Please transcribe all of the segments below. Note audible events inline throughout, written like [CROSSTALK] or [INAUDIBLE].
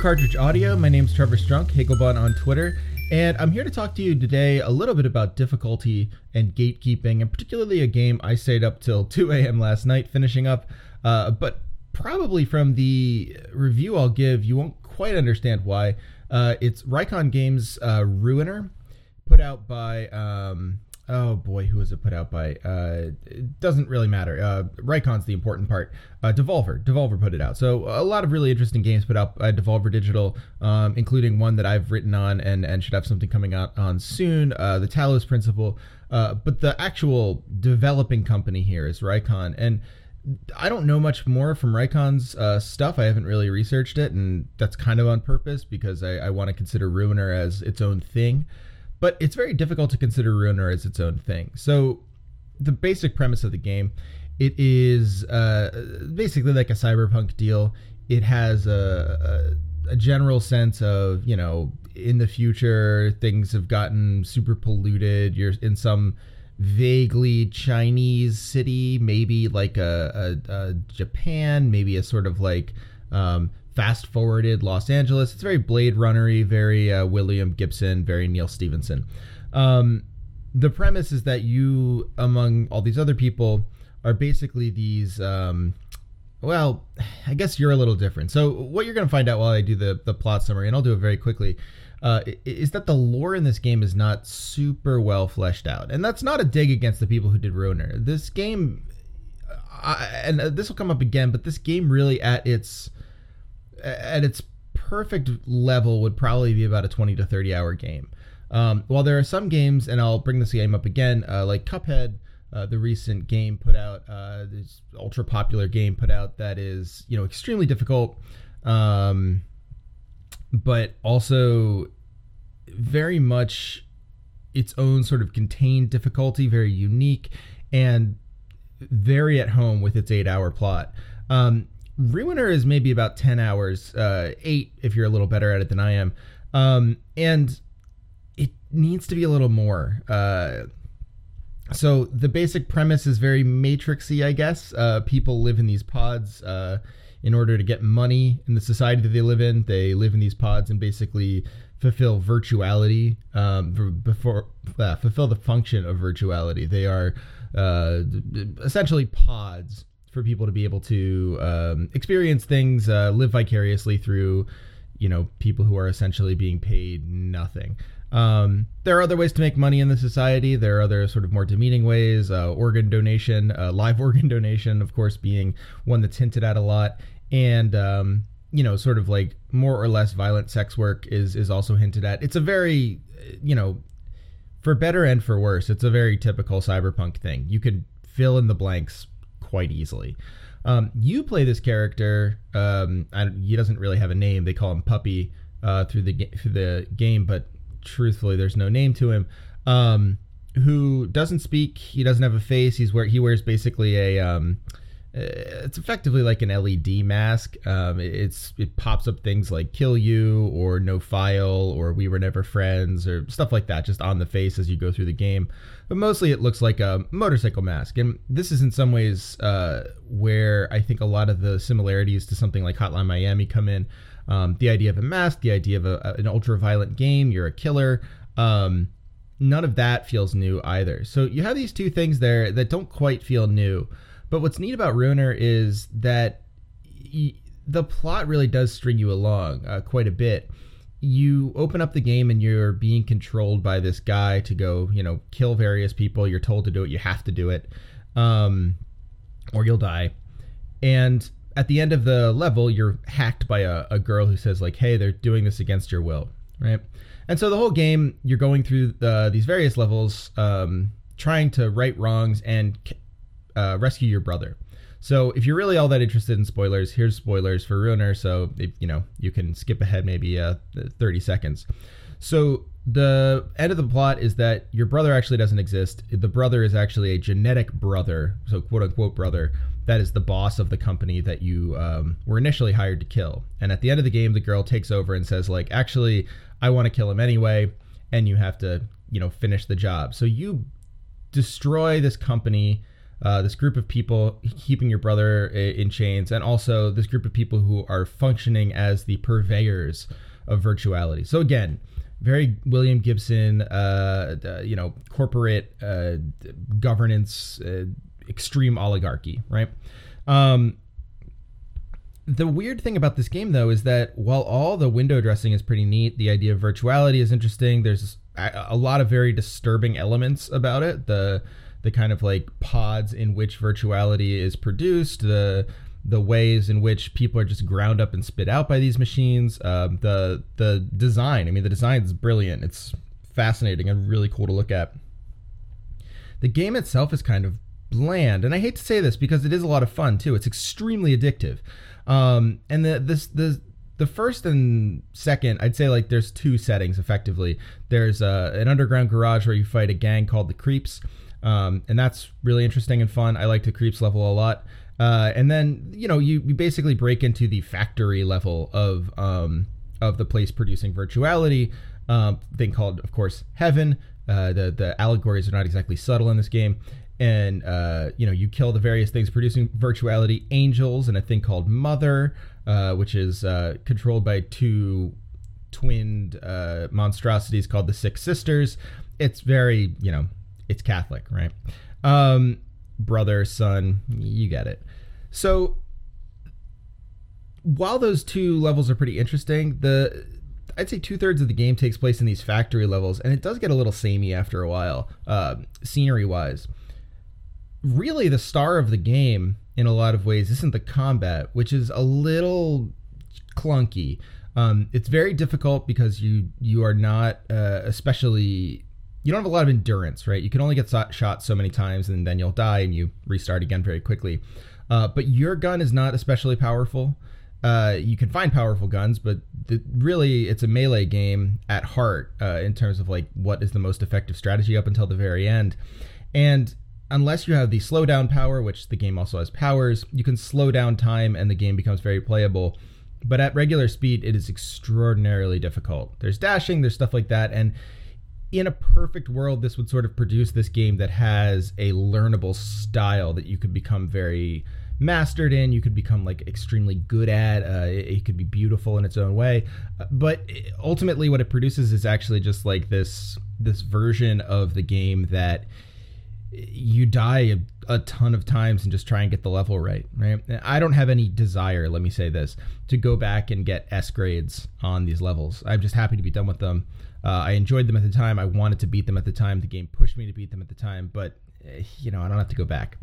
Cartridge Audio. My name's Trevor Strunk, Hegelbon on Twitter, and I'm here to talk to you today a little bit about difficulty and gatekeeping, and particularly a game I stayed up till [LAUGHS] 2 a.m. last night finishing up. Uh, but probably from the review I'll give, you won't quite understand why. Uh, it's Reikon Games uh, Ruiner, put out by um, oh boy, who was it put out by? Uh, it doesn't really matter. Uh, Reikon's the important part. Uh, Devolver, Devolver put it out. So a lot of really interesting games put out by Devolver Digital, um, including one that I've written on and and should have something coming out on soon. Uh, the Talos Principle. Uh, but the actual developing company here is Reikon, and I don't know much more from Reikon's uh, stuff. I haven't really researched it, and that's kind of on purpose because I, I want to consider Ruiner as its own thing but it's very difficult to consider Ruiner as its own thing. So, the basic premise of the game, it is uh, basically like a cyberpunk deal. It has a, a, a general sense of you know in the future things have gotten super polluted. You're in some vaguely Chinese city, maybe like a, a, a Japan, maybe a sort of like um, fast forwarded Los Angeles. It's very Blade Runnery, very uh, William Gibson, very Neal Stephenson. Um, the premise is that you, among all these other people, are basically these. Um, well, I guess you're a little different. So what you're going to find out while I do the the plot summary, and I'll do it very quickly. Uh, is that the lore in this game is not super well fleshed out, and that's not a dig against the people who did Ruiner. This game, I, and this will come up again, but this game really at its at its perfect level would probably be about a 20 to 30 hour game. Um, while there are some games, and I'll bring this game up again, uh, like Cuphead, uh, the recent game put out, uh, this ultra popular game put out that is, you know, extremely difficult, um, but also very much its own sort of contained difficulty, very unique, and very at home with its eight hour plot. Um, Ruiner is maybe about 10 hours, uh, eight if you're a little better at it than I am. Um, and it needs to be a little more. Uh, so the basic premise is very matrixy, I guess. Uh, people live in these pods uh, in order to get money in the society that they live in. They live in these pods and basically fulfill virtuality um, before uh, fulfill the function of virtuality. They are uh, essentially pods for people to be able to um, experience things, uh, live vicariously through, you know, people who are essentially being paid nothing. Um, there are other ways to make money in the society. There are other sort of more demeaning ways. Uh, organ donation, uh, live [LAUGHS] organ donation, of course, being one that's hinted at a lot, and um, you know, sort of like more or less violent sex work is is also hinted at. It's a very, you know, for better and for worse, it's a very typical cyberpunk thing. You can fill in the blanks quite easily. Um, you play this character. Um, he doesn't really have a name. They call him Puppy uh, through the through the game, but truthfully, there's no name to him. Um, who doesn't speak? He doesn't have a face. He's where he wears basically a um, it's effectively like an LED mask. Um, it's it pops up things like "kill you" or "no file" or "we were never friends" or stuff like that, just on the face as you go through the game. But mostly, it looks like a motorcycle mask, and this is in some ways uh, where I think a lot of the similarities to something like Hotline Miami come in. Um, the idea of a mask, the idea of a, an ultra-violent game, you're a killer. Um, none of that feels new either. So you have these two things there that don't quite feel new. But what's neat about Ruiner is that y- the plot really does string you along uh, quite a bit. You open up the game and you're being controlled by this guy to go, you know, kill various people. You're told to do it. You have to do it, um, or you'll die. And at the end of the level, you're hacked by a, a girl who says like, "Hey, they're doing this against your will," right? And so the whole game, you're going through the, these various levels, um, trying to right wrongs and uh, rescue your brother. So if you're really all that interested in spoilers, here's spoilers for Ruiner. So if, you know you can skip ahead maybe uh, 30 seconds. So the end of the plot is that your brother actually doesn't exist. The brother is actually a genetic brother, so quote unquote brother. That is the boss of the company that you um, were initially hired to kill. And at the end of the game, the girl takes over and says like, actually, I want to kill him anyway, and you have to you know finish the job. So you destroy this company uh, this group of people keeping your brother in chains, and also this group of people who are functioning as the purveyors of virtuality. So again, very William Gibson, uh, uh, you know, corporate uh, governance, uh, extreme oligarchy, right? Um, the weird thing about this game, though, is that while all the window dressing is pretty neat, the idea of virtuality is interesting. There's a, a lot of very disturbing elements about it. The the kind of like pods in which virtuality is produced, the the ways in which people are just ground up and spit out by these machines. Um, the the design, I mean, the design is brilliant. It's fascinating and really cool to look at. The game itself is kind of bland, and I hate to say this because it is a lot of fun too. It's extremely addictive, um, and the this the the first and second, I'd say like there's two settings effectively. There's uh, an underground garage where you fight a gang called the Creeps, um, and that's really interesting and fun. I like the Creeps level a lot. Uh, and then you know you, you basically break into the factory level of um, of the place producing virtuality um, thing called of course heaven. Uh, the the allegories are not exactly subtle in this game, and uh, you know you kill the various things producing virtuality angels and a thing called mother, uh, which is uh, controlled by two twinned uh, monstrosities called the Six Sisters. It's very you know it's Catholic, right? Um, brother, son, you get it. So while those two levels are pretty interesting, the I'd say two thirds of the game takes place in these factory levels, and it does get a little samey after a while, uh, scenery wise. Really, the star of the game in a lot of ways isn't the combat, which is a little clunky. Um, it's very difficult because you you are not uh, especially you don't have a lot of endurance, right? You can only get shot so many times, and then you'll die, and you restart again very quickly. Uh, but your gun is not especially powerful. Uh, you can find powerful guns, but the, really it's a melee game at heart uh, in terms of like what is the most effective strategy up until the very end. And unless you have the slowdown power, which the game also has powers, you can slow down time and the game becomes very playable. But at regular speed, it is extraordinarily difficult. There's dashing, there's stuff like that, and in a perfect world, this would sort of produce this game that has a learnable style that you could become very mastered in. You could become like extremely good at. Uh, it, it, could be beautiful in its own way, uh, but ultimately, what it produces is actually just like this this version of the game that you die a, a, ton of times and just try and get the level right. Right. I don't have any desire. Let me say this to go back and get S grades on these levels. I'm just happy to be done with them. Uh, I enjoyed them at the time. I wanted to beat them at the time. The game pushed me to beat them at the time, but eh, you know I don't have to go back.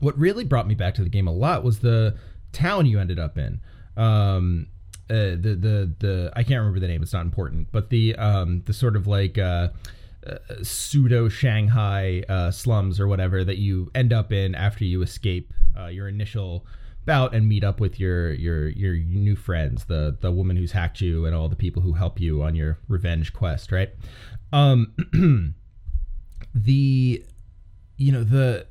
What really brought me back to the game a lot was the town you ended up in. Um, uh, the the the I can't remember the name. It's not important, but the um, the sort of like uh, uh, pseudo Shanghai uh, slums or whatever that you end up in after you escape uh, your initial out and meet up with your your your new friends, the the woman who's hacked you and all the people who help you on your revenge quest, right? Um, [CLEARS THROAT] the you know the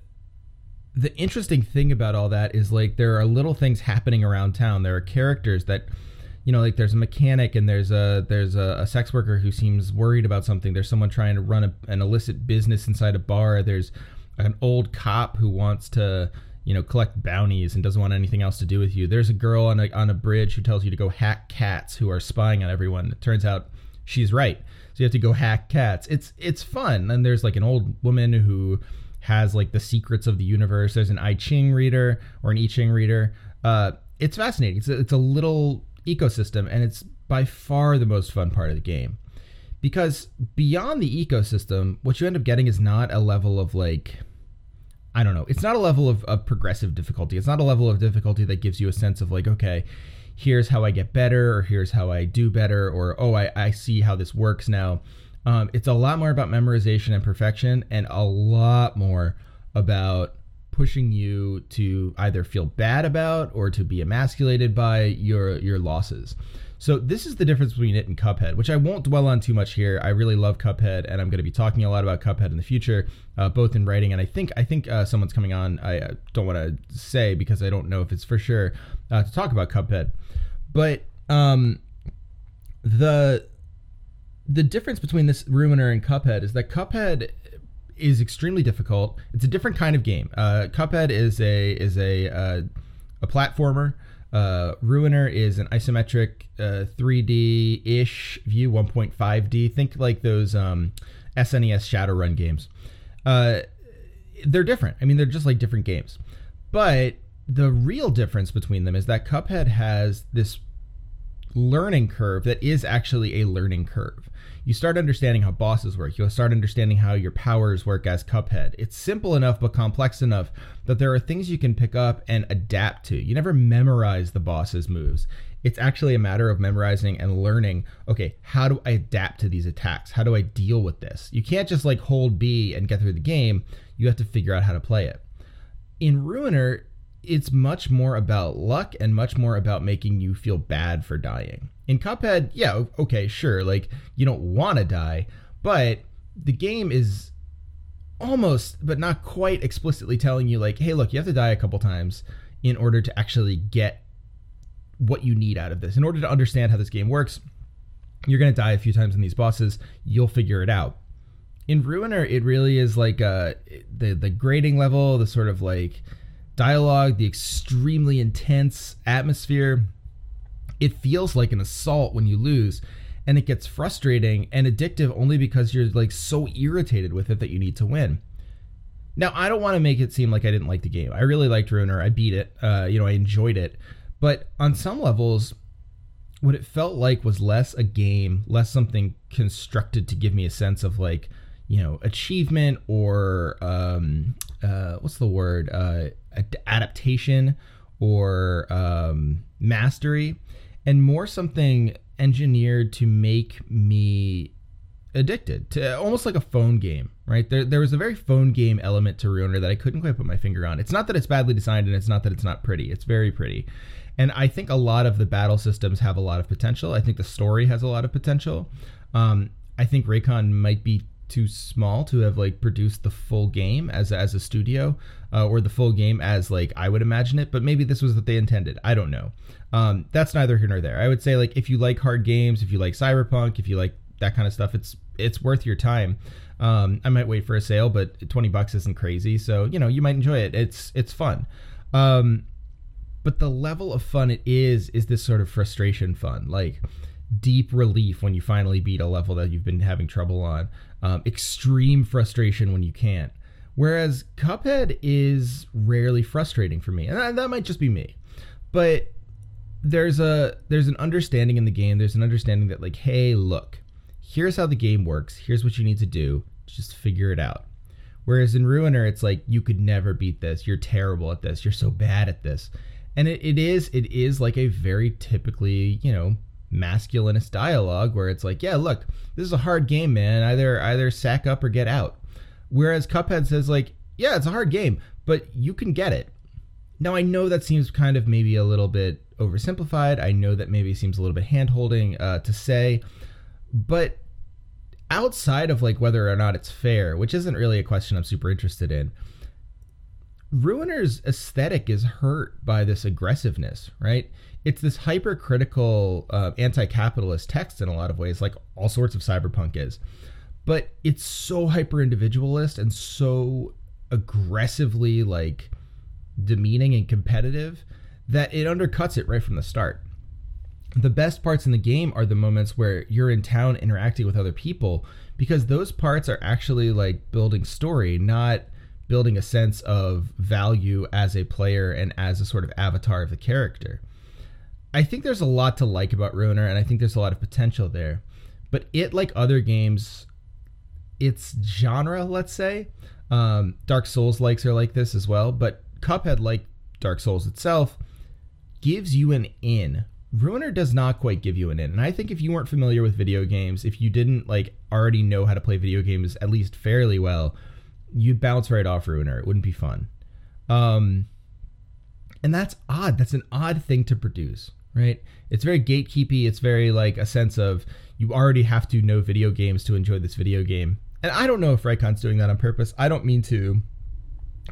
the interesting thing about all that is like there are little things happening around town. There are characters that you know, like there's a mechanic and there's a there's a, a sex worker who seems worried about something. There's someone trying to run a, an illicit business inside a bar. There's an old cop who wants to you know, collect bounties and doesn't want anything else to do with you. There's a girl on a on a bridge who tells you to go hack cats who are spying on everyone. It turns out she's right. So you have to go hack cats. It's it's fun. And there's like an old woman who has like the secrets of the universe. There's an I Ching reader or an I Ching reader. Uh, it's fascinating. It's a, it's a little ecosystem, and it's by far the most fun part of the game. Because beyond the ecosystem, what you end up getting is not a level of like I don't know. It's not a level of, of progressive difficulty. It's not a level of difficulty that gives you a sense of like, okay, here's how I get better, or here's how I do better, or oh, I, I see how this works now. Um, it's a lot more about memorization and perfection, and a lot more about pushing you to either feel bad about or to be emasculated by your your losses. So this is the difference between it and Cuphead, which I won't dwell on too much here. I really love Cuphead, and I'm going to be talking a lot about Cuphead in the future, uh, both in writing and I think I think uh, someone's coming on. I uh, don't want to say because I don't know if it's for sure uh, to talk about Cuphead, but um, the the difference between this Ruiner and Cuphead is that Cuphead is extremely difficult. It's a different kind of game. Uh, Cuphead is a is a uh, a platformer. Uh, Ruiner is an isometric 3D uh, ish view, 1.5D. Think like those um, SNES Shadowrun games. Uh, they're different. I mean, they're just like different games. But the real difference between them is that Cuphead has this learning curve that is actually a learning curve. You start understanding how bosses work. You'll start understanding how your powers work as Cuphead. It's simple enough but complex enough that there are things you can pick up and adapt to. You never memorize the boss's moves. It's actually a matter of memorizing and learning, okay, how do I adapt to these attacks? How do I deal with this? You can't just like hold B and get through the game. You have to figure out how to play it. In Ruiner, it's much more about luck and much more about making you feel bad for dying. In Cuphead, yeah, okay, sure, like you don't want to die, but the game is almost but not quite explicitly telling you like, hey, look, you have to die a couple times in order to actually get what you need out of this. In order to understand how this game works, you're going to die a few times in these bosses, you'll figure it out. In Ruiner, it really is like uh the the grading level, the sort of like dialogue, the extremely intense atmosphere. It feels like an assault when you lose, and it gets frustrating and addictive only because you're like so irritated with it that you need to win. Now, I don't want to make it seem like I didn't like the game. I really liked Ruiner. I beat it. Uh, you know, I enjoyed it. But on some levels, what it felt like was less a game, less something constructed to give me a sense of like, you know, achievement or um, uh, what's the word? Uh, adaptation or um, mastery, and more something engineered to make me addicted to almost like a phone game, right? There, there was a very phone game element to Ruiner that I couldn't quite put my finger on. It's not that it's badly designed and it's not that it's not pretty. It's very pretty. And I think a lot of the battle systems have a lot of potential. I think the story has a lot of potential. Um, I think Reikon might be too small to have like produced the full game as as a studio uh, or the full game as like I would imagine it. But maybe this was what they intended. I don't know. Um, that's neither here nor there. I would say like if you like hard games, if you like Cyberpunk, if you like that kind of stuff, it's it's worth your time. Um, I might wait for a sale, but twenty bucks isn't crazy, so you know you might enjoy it. It's it's fun. Um, but the level of fun it is is this sort of frustration fun, like deep relief when you finally beat a level that you've been having trouble on um, extreme frustration when you can't. Whereas Cuphead is rarely frustrating for me, and that, that might just be me. But there's a there's an understanding in the game. There's an understanding that like, hey, look, here's how the game works. Here's what you need to do. Just figure it out. Whereas in Ruiner, it's like you could never beat this. You're terrible at this. You're so bad at this. And it, it is it is like a very typically you know masculinist dialogue where it's like, yeah, look, this is a hard game, man. Either either sack up or get out. Whereas Cuphead says like, yeah, it's a hard game, but you can get it. Now I know that seems kind of maybe a little bit oversimplified. I know that maybe seems a little bit hand holding uh, to say, but outside of like whether or not it's fair, which isn't really a question I'm super interested in. Ruiner's aesthetic is hurt by this aggressiveness, right? it's this hypercritical uh, anti-capitalist text in a lot of ways like all sorts of cyberpunk is but it's so hyper individualist and so aggressively like demeaning and competitive that it undercuts it right from the start the best parts in the game are the moments where you're in town interacting with other people because those parts are actually like building story not building a sense of value as a player and as a sort of avatar of the character I think there's a lot to like about Ruiner, and I think there's a lot of potential there. But it, like other games, its genre, let's say, um, Dark Souls likes are like this as well. But Cuphead, like Dark Souls itself, gives you an in. Ruiner does not quite give you an in. And I think if you weren't familiar with video games, if you didn't like already know how to play video games at least fairly well, you'd bounce right off Ruiner. It wouldn't be fun. Um, and that's odd. That's an odd thing to produce right? It's very gatekeepy. It's very like a sense of you already have to know video games to enjoy this video game. And I don't know if Reikon's doing that on purpose. I don't mean to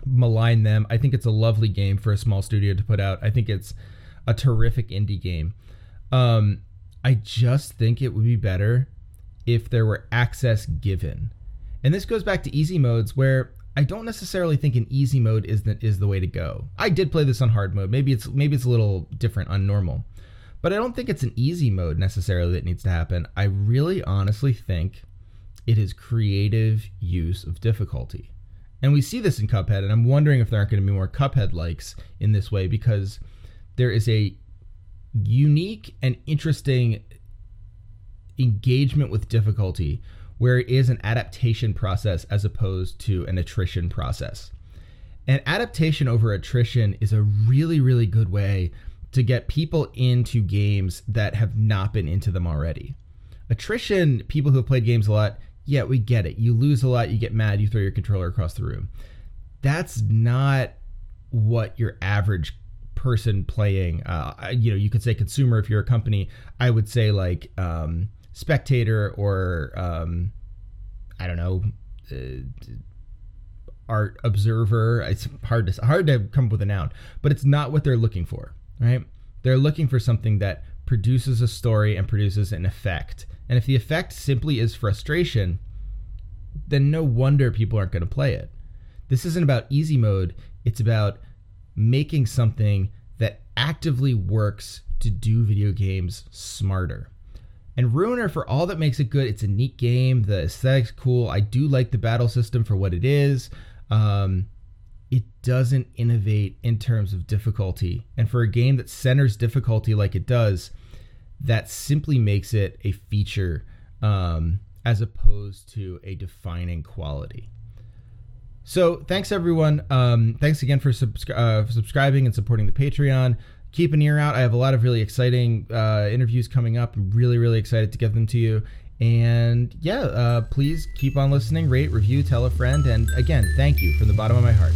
malign them. I think it's a lovely game for a small studio to put out. I think it's a terrific indie game. Um, I just think it would be better if there were access given. And this goes back to easy modes where I don't necessarily think an easy mode is the, is the way to go. I did play this on hard mode. Maybe it's maybe it's a little different on normal. But I don't think it's an easy mode necessarily that needs to happen. I really honestly think it is creative use of difficulty. And we see this in Cuphead, and I'm wondering if there aren't going to be more Cuphead likes in this way because there is a unique and interesting engagement with difficulty where it is an adaptation process as opposed to an attrition process. And adaptation over attrition is a really, really good way to get people into games that have not been into them already. Attrition, people who have played games a lot, yeah, we get it. You lose a lot, you get mad, you throw your controller across the room. That's not what your average person playing uh, you know you could say consumer if you're a company i would say like um, spectator or um, i don't know uh, art observer it's hard to hard to come up with a noun but it's not what they're looking for right? They're looking for something that produces a story and produces an effect. And if the effect simply is frustration then no wonder people aren't going to play it. This isn't about easy mode it's about making something that actively works to do video games smarter. And Ruiner, for all that makes it good, it's a neat game. The aesthetic's cool. I do like the battle system for what it is. Um, it doesn't innovate in terms of difficulty. And for a game that centers difficulty like it does, that simply makes it a feature um, as opposed to a defining quality. So thanks everyone. Um, thanks again for, subscri- uh, for subscribing and supporting the Patreon. Keep an ear out. I have a lot of really exciting uh, interviews coming up. I'm really, really excited to get them to you. And yeah, uh, please keep on listening, rate, review, tell a friend. And again, thank you from the bottom of my heart.